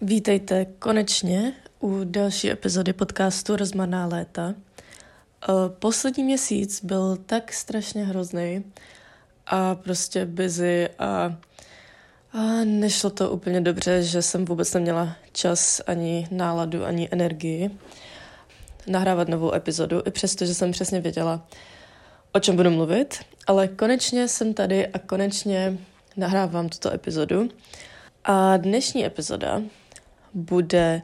Vítejte konečně u další epizody podcastu Rozmarná léta. Eh, poslední měsíc byl tak strašně hrozný a prostě busy a, a nešlo to úplně dobře, že jsem vůbec neměla čas, ani náladu, ani energii nahrávat novou epizodu, i přesto, že jsem přesně věděla, o čem budu mluvit, ale konečně jsem tady a konečně nahrávám tuto epizodu. A dnešní epizoda bude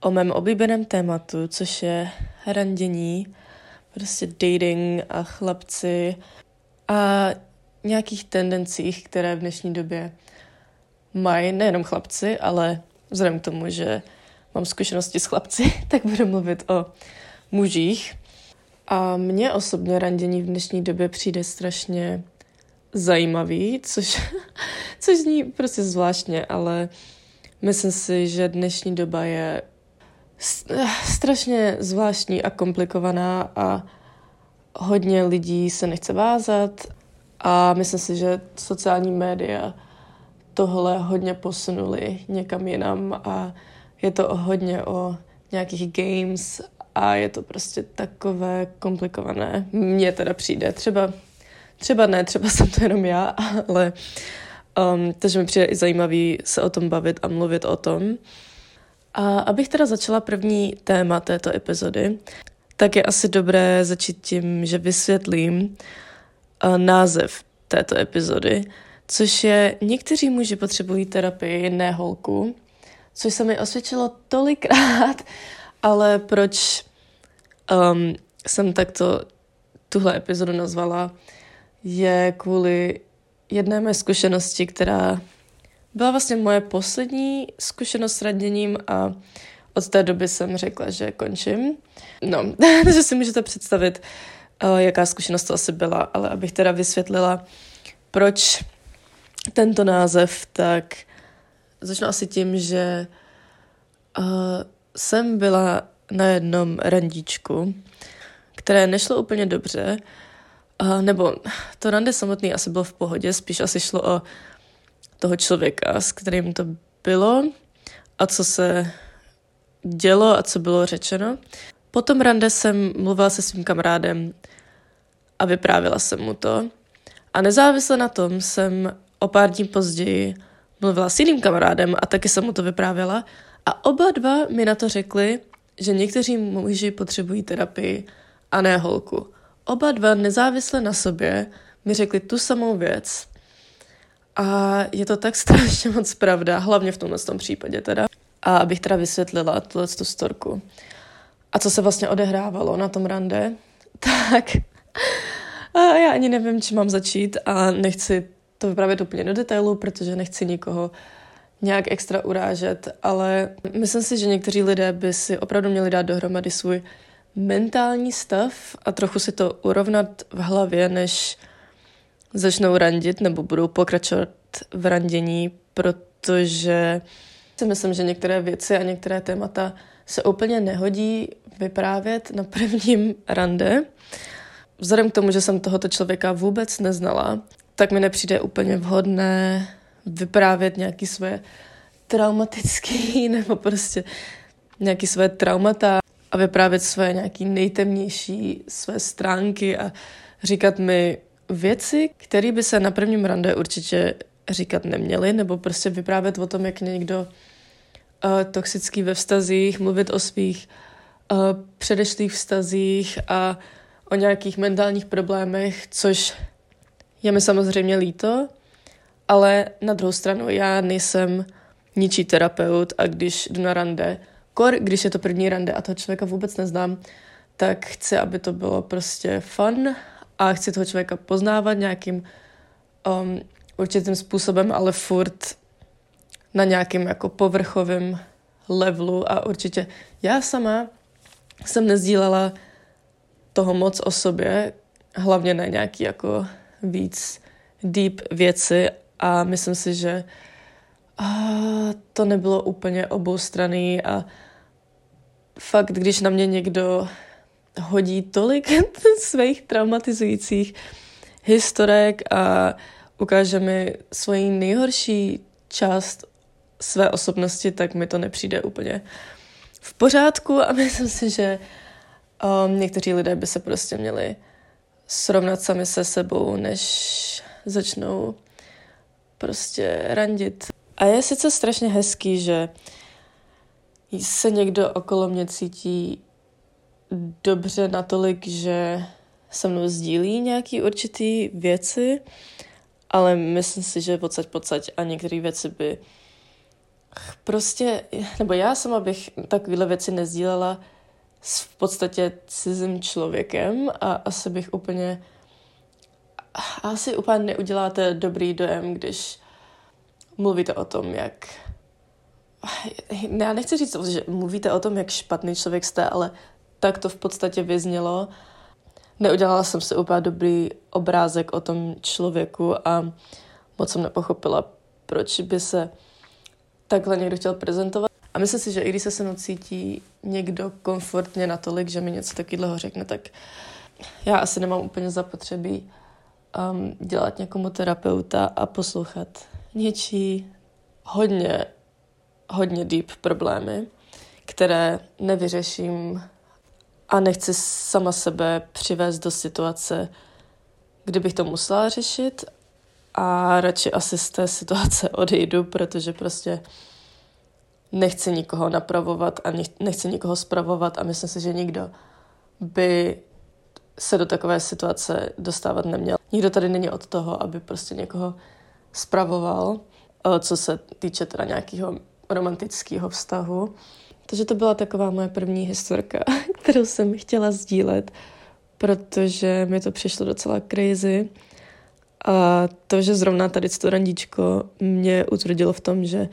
o mém oblíbeném tématu, což je randění, prostě dating a chlapci a nějakých tendencích, které v dnešní době mají nejenom chlapci, ale vzhledem k tomu, že mám zkušenosti s chlapci, tak budu mluvit o mužích. A mně osobně randění v dnešní době přijde strašně zajímavý, což, což zní prostě zvláštně, ale myslím si, že dnešní doba je strašně zvláštní a komplikovaná a hodně lidí se nechce vázat a myslím si, že sociální média tohle hodně posunuli někam jinam a je to hodně o nějakých games a je to prostě takové komplikované. Mně teda přijde. Třeba, třeba ne, třeba jsem to jenom já, ale um, takže mi přijde i zajímavý se o tom bavit a mluvit o tom. A abych teda začala první téma této epizody, tak je asi dobré začít tím, že vysvětlím uh, název této epizody, což je někteří muži potřebují terapii, ne holku, což se mi osvědčilo tolikrát, ale proč um, jsem takto tuhle epizodu nazvala, je kvůli jedné mé zkušenosti, která byla vlastně moje poslední zkušenost s raděním a od té doby jsem řekla, že končím. No, takže si můžete představit, uh, jaká zkušenost to asi byla, ale abych teda vysvětlila, proč tento název, tak začnu asi tím, že uh, jsem byla na jednom randíčku, které nešlo úplně dobře, uh, nebo to rande samotný asi bylo v pohodě, spíš asi šlo o toho člověka, s kterým to bylo a co se dělo a co bylo řečeno. Potom rande jsem mluvila se svým kamarádem a vyprávila jsem mu to. A nezávisle na tom jsem o pár dní později mluvila s jiným kamarádem a taky jsem mu to vyprávěla. A oba dva mi na to řekli, že někteří muži potřebují terapii a ne holku. Oba dva nezávisle na sobě mi řekli tu samou věc. A je to tak strašně moc pravda, hlavně v tomhle tom případě teda. A abych teda vysvětlila tuhle tu storku. A co se vlastně odehrávalo na tom rande, tak a já ani nevím, či mám začít a nechci to vyprávět úplně do detailu, protože nechci nikoho nějak extra urážet, ale myslím si, že někteří lidé by si opravdu měli dát dohromady svůj mentální stav a trochu si to urovnat v hlavě, než začnou randit nebo budou pokračovat v randění, protože si myslím, že některé věci a některé témata se úplně nehodí vyprávět na prvním rande. Vzhledem k tomu, že jsem tohoto člověka vůbec neznala, tak mi nepřijde úplně vhodné vyprávět nějaký své traumatický nebo prostě nějaký své traumata a vyprávět své nějaký nejtemnější své stránky a říkat mi věci, které by se na prvním rande určitě říkat neměly, nebo prostě vyprávět o tom, jak někdo uh, toxický ve vztazích, mluvit o svých uh, předešlých vztazích a o nějakých mentálních problémech, což je mi samozřejmě líto, ale na druhou stranu já nejsem ničí terapeut a když jdu na rande, kor, když je to první rande a toho člověka vůbec neznám, tak chci, aby to bylo prostě fun a chci toho člověka poznávat nějakým um, určitým způsobem, ale furt na nějakým jako povrchovém levelu a určitě já sama jsem nezdílela toho moc o sobě, hlavně na nějaký jako víc deep věci a myslím si, že a to nebylo úplně oboustranný a fakt, když na mě někdo hodí tolik svých traumatizujících historek a ukáže mi svoji nejhorší část své osobnosti, tak mi to nepřijde úplně v pořádku a myslím si, že um, někteří lidé by se prostě měli srovnat sami se sebou, než začnou prostě randit. A je sice strašně hezký, že se někdo okolo mě cítí dobře natolik, že se mnou sdílí nějaký určitý věci, ale myslím si, že pocať pocať a některé věci by prostě, nebo já sama bych takovéhle věci nezdílela s v podstatě cizím člověkem a asi bych úplně asi úplně neuděláte dobrý dojem, když mluvíte o tom, jak já nechci říct, že mluvíte o tom, jak špatný člověk jste, ale tak to v podstatě vyznělo. Neudělala jsem si úplně dobrý obrázek o tom člověku a moc jsem nepochopila, proč by se takhle někdo chtěl prezentovat. A myslím si, že i když se se mnou cítí někdo komfortně natolik, že mi něco takového řekne, tak já asi nemám úplně zapotřebí um, dělat někomu terapeuta a poslouchat něčí hodně, hodně deep problémy, které nevyřeším a nechci sama sebe přivést do situace, kdybych to musela řešit a radši asi z té situace odejdu, protože prostě nechci nikoho napravovat a nechci nikoho spravovat a myslím si, že nikdo by se do takové situace dostávat neměl. Nikdo tady není od toho, aby prostě někoho spravoval, eh, co se týče teda nějakého romantického vztahu. Takže to byla taková moje první historka, kterou jsem chtěla sdílet, protože mi to přišlo docela crazy. A to, že zrovna tady to randíčko mě utvrdilo v tom, že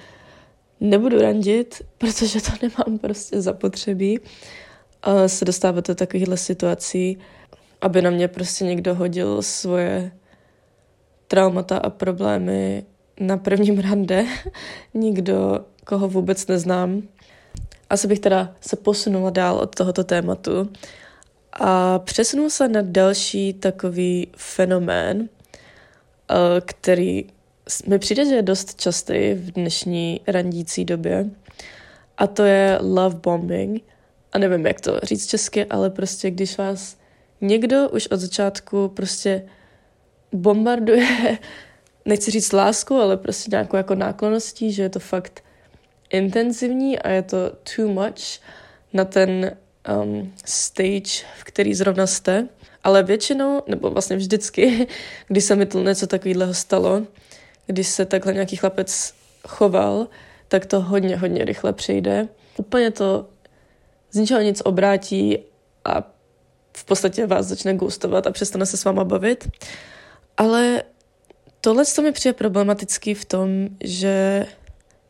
nebudu randit, protože to nemám prostě zapotřebí. A se dostávat do takovýchhle situací, aby na mě prostě někdo hodil svoje traumata a problémy na prvním rande. Nikdo, koho vůbec neznám. Asi bych teda se posunula dál od tohoto tématu a přesunul se na další takový fenomén, eh, který mi přijde, že je dost častý v dnešní randící době a to je love bombing. A nevím, jak to říct česky, ale prostě když vás někdo už od začátku prostě bombarduje, nechci říct lásku, ale prostě nějakou jako náklonností, že je to fakt intenzivní a je to too much na ten um, stage, v který zrovna jste. Ale většinou, nebo vlastně vždycky, když se mi to něco takového stalo, když se takhle nějaký chlapec choval, tak to hodně, hodně rychle přejde. Úplně to z ničeho nic obrátí a v podstatě vás začne gustovat a přestane se s váma bavit. Ale tohle to mi přijde problematický v tom, že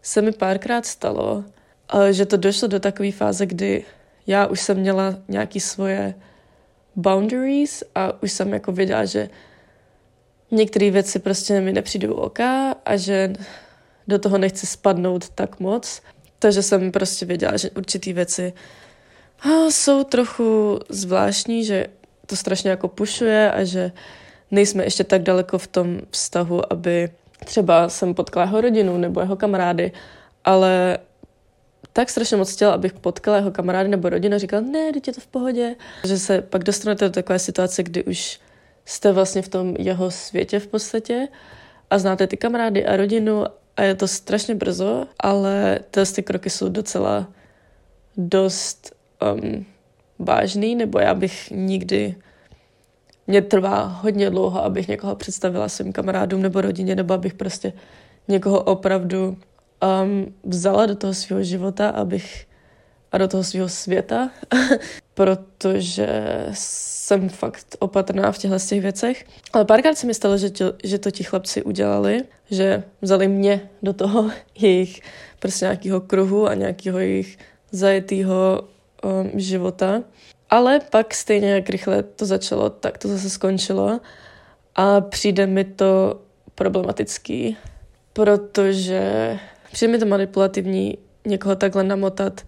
se mi párkrát stalo, že to došlo do takové fáze, kdy já už jsem měla nějaký svoje boundaries a už jsem jako věděla, že některé věci prostě mi nepřijdou oka a že do toho nechci spadnout tak moc. Takže jsem prostě věděla, že určitý věci jsou trochu zvláštní, že to strašně jako pušuje a že nejsme ještě tak daleko v tom vztahu, aby třeba jsem potkala jeho rodinu nebo jeho kamarády, ale tak strašně moc chtěla, abych potkala jeho kamarády nebo rodinu a říkala, ne, teď je to v pohodě. Že se pak dostanete do takové situace, kdy už jste vlastně v tom jeho světě v podstatě a znáte ty kamarády a rodinu a je to strašně brzo, ale ty kroky jsou docela dost um, vážný, nebo já bych nikdy mě trvá hodně dlouho, abych někoho představila svým kamarádům nebo rodině, nebo abych prostě někoho opravdu um, vzala do toho svého života, abych a do toho svého světa, protože jsem fakt opatrná v těchto těch věcech. Ale párkrát se mi stalo, že, tě, že to ti chlapci udělali, že vzali mě do toho jejich prostě nějakého kruhu a nějakého jejich zajetého um, života. Ale pak stejně jak rychle to začalo, tak to zase skončilo a přijde mi to problematický, protože přijde mi to manipulativní někoho takhle namotat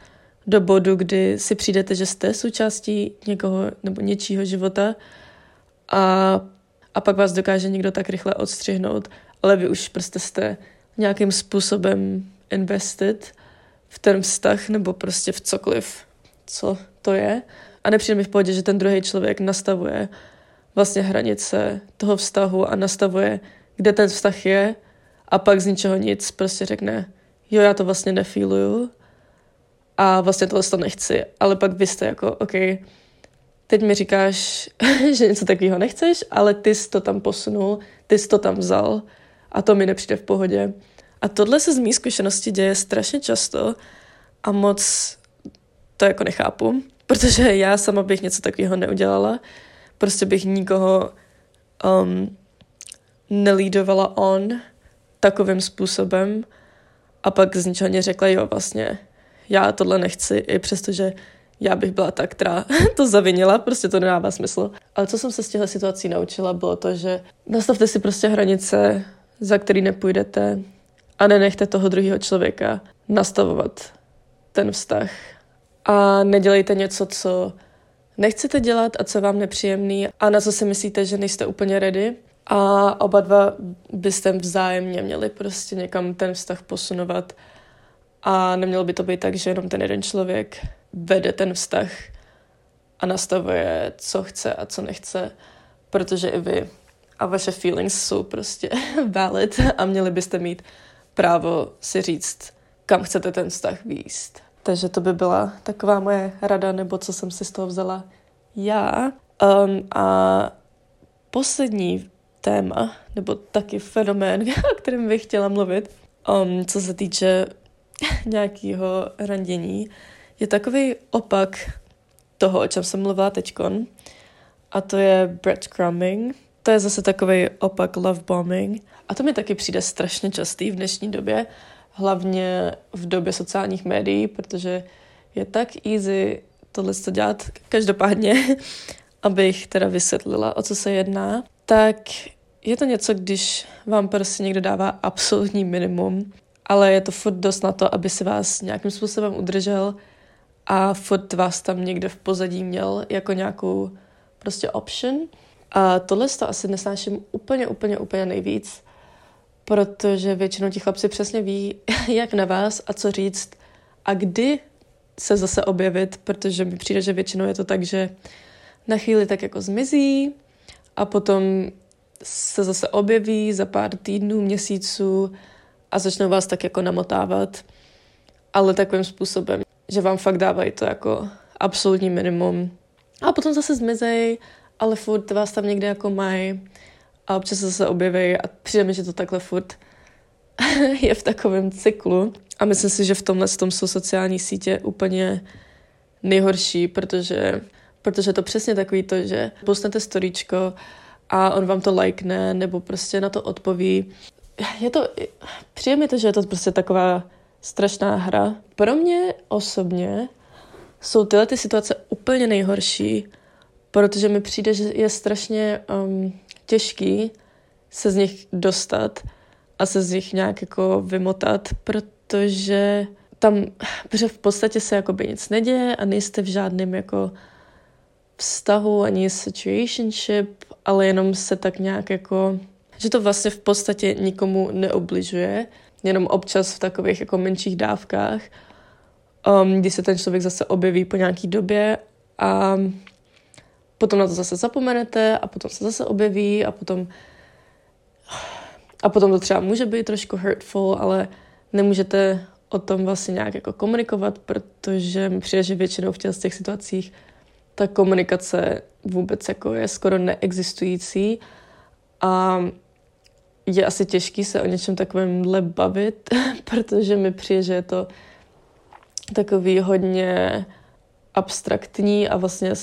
do bodu, kdy si přijdete, že jste součástí někoho nebo něčího života a, a pak vás dokáže někdo tak rychle odstřihnout, ale vy už prostě jste nějakým způsobem invested v ten vztah nebo prostě v cokoliv, co to je. A nepřijde mi v pohodě, že ten druhý člověk nastavuje vlastně hranice toho vztahu a nastavuje, kde ten vztah je a pak z ničeho nic prostě řekne, jo, já to vlastně nefíluju a vlastně tohle to nechci, ale pak vy jste jako, OK, teď mi říkáš, že něco takového nechceš, ale ty jsi to tam posunul, ty jsi to tam vzal a to mi nepřijde v pohodě. A tohle se z mý zkušenosti děje strašně často a moc to jako nechápu, protože já sama bych něco takového neudělala. Prostě bych nikoho um, nelídovala on takovým způsobem a pak z ničeho řekla, jo, vlastně já tohle nechci, i přestože já bych byla ta, která to zavinila, prostě to nedává smysl. Ale co jsem se z těchto situací naučila, bylo to, že nastavte si prostě hranice, za který nepůjdete a nenechte toho druhého člověka nastavovat ten vztah. A nedělejte něco, co nechcete dělat a co vám nepříjemný a na co si myslíte, že nejste úplně ready. A oba dva byste vzájemně měli prostě někam ten vztah posunovat. A nemělo by to být tak, že jenom ten jeden člověk vede ten vztah a nastavuje, co chce a co nechce, protože i vy a vaše feelings jsou prostě valid a měli byste mít právo si říct, kam chcete ten vztah výst. Takže to by byla taková moje rada, nebo co jsem si z toho vzala já. Um, a poslední téma, nebo taky fenomén, o kterém bych chtěla mluvit, um, co se týče nějakého randění, je takový opak toho, o čem jsem mluvila teďkon. A to je breadcrumbing. To je zase takový opak love bombing. A to mi taky přijde strašně častý v dnešní době, hlavně v době sociálních médií, protože je tak easy tohle to dělat. Každopádně, abych teda vysvětlila, o co se jedná, tak je to něco, když vám prostě někdo dává absolutní minimum, ale je to furt dost na to, aby si vás nějakým způsobem udržel a furt vás tam někde v pozadí měl jako nějakou prostě option. A tohle to asi nesnáším úplně, úplně, úplně nejvíc, protože většinou ti chlapci přesně ví, jak na vás a co říct a kdy se zase objevit, protože mi přijde, že většinou je to tak, že na chvíli tak jako zmizí a potom se zase objeví za pár týdnů, měsíců a začnou vás tak jako namotávat, ale takovým způsobem, že vám fakt dávají to jako absolutní minimum. A potom zase zmizej, ale furt vás tam někde jako mají a občas se objeví a přijde mi, že to takhle furt je v takovém cyklu. A myslím si, že v tomhle tom jsou sociální sítě úplně nejhorší, protože, protože to přesně takový to, že postanete storíčko a on vám to lajkne nebo prostě na to odpoví. Je to, přijde mi to, že je to prostě taková strašná hra. Pro mě osobně jsou tyhle ty situace úplně nejhorší, protože mi přijde, že je strašně um, těžký se z nich dostat a se z nich nějak jako vymotat, protože tam, protože v podstatě se jakoby nic neděje a nejste v žádném jako vztahu ani situationship, ale jenom se tak nějak jako, že to vlastně v podstatě nikomu neobližuje, jenom občas v takových jako menších dávkách, um, kdy se ten člověk zase objeví po nějaký době a potom na to zase zapomenete a potom se zase objeví a potom a potom to třeba může být trošku hurtful, ale nemůžete o tom vlastně nějak jako komunikovat, protože mi přijde, že většinou v těch, těch situacích ta komunikace vůbec jako je skoro neexistující a je asi těžký se o něčem takovémhle bavit, protože mi přijde, že je to takový hodně abstraktní a vlastně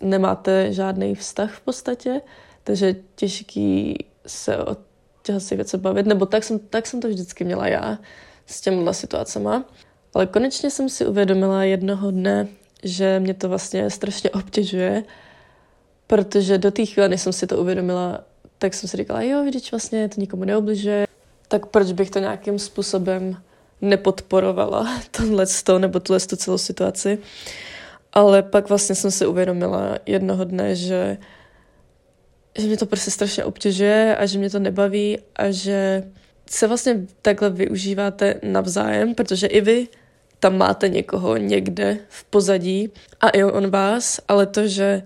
nemáte žádný vztah v podstatě, takže těžký se o těch věcech bavit, nebo tak jsem, tak jsem to vždycky měla já s těmhle situacema. Ale konečně jsem si uvědomila jednoho dne, že mě to vlastně strašně obtěžuje, protože do té chvíle, než jsem si to uvědomila, tak jsem si říkala, jo, vidíš, vlastně to nikomu neobližuje, tak proč bych to nějakým způsobem nepodporovala, tohle nebo tuhle celou situaci. Ale pak vlastně jsem si uvědomila jednoho dne, že, že mě to prostě strašně obtěžuje a že mě to nebaví a že se vlastně takhle využíváte navzájem, protože i vy tam máte někoho někde v pozadí a i on vás, ale to, že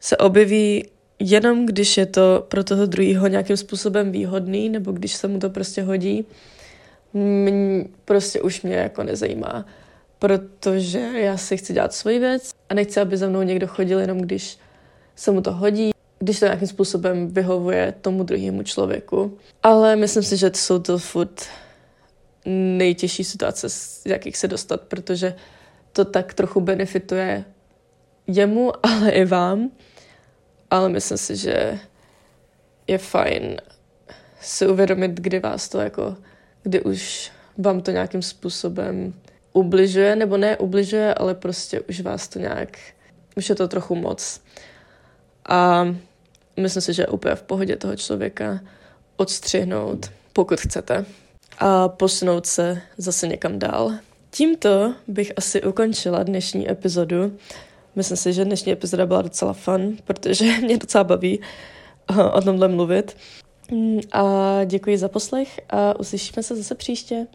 se objeví jenom když je to pro toho druhého nějakým způsobem výhodný, nebo když se mu to prostě hodí, mě, prostě už mě jako nezajímá. Protože já si chci dělat svoji věc a nechci, aby za mnou někdo chodil jenom když se mu to hodí, když to nějakým způsobem vyhovuje tomu druhému člověku. Ale myslím si, že to jsou to furt nejtěžší situace, z jakých se dostat, protože to tak trochu benefituje jemu, ale i vám. Ale myslím si, že je fajn si uvědomit, kdy vás to jako, kdy už vám to nějakým způsobem ubližuje, nebo ne ubližuje, ale prostě už vás to nějak, už je to trochu moc. A myslím si, že je úplně v pohodě toho člověka odstřihnout, pokud chcete, a posunout se zase někam dál. Tímto bych asi ukončila dnešní epizodu. Myslím si, že dnešní epizoda byla docela fun, protože mě docela baví eh, o tomhle mluvit. Mm, a děkuji za poslech a uslyšíme se zase příště.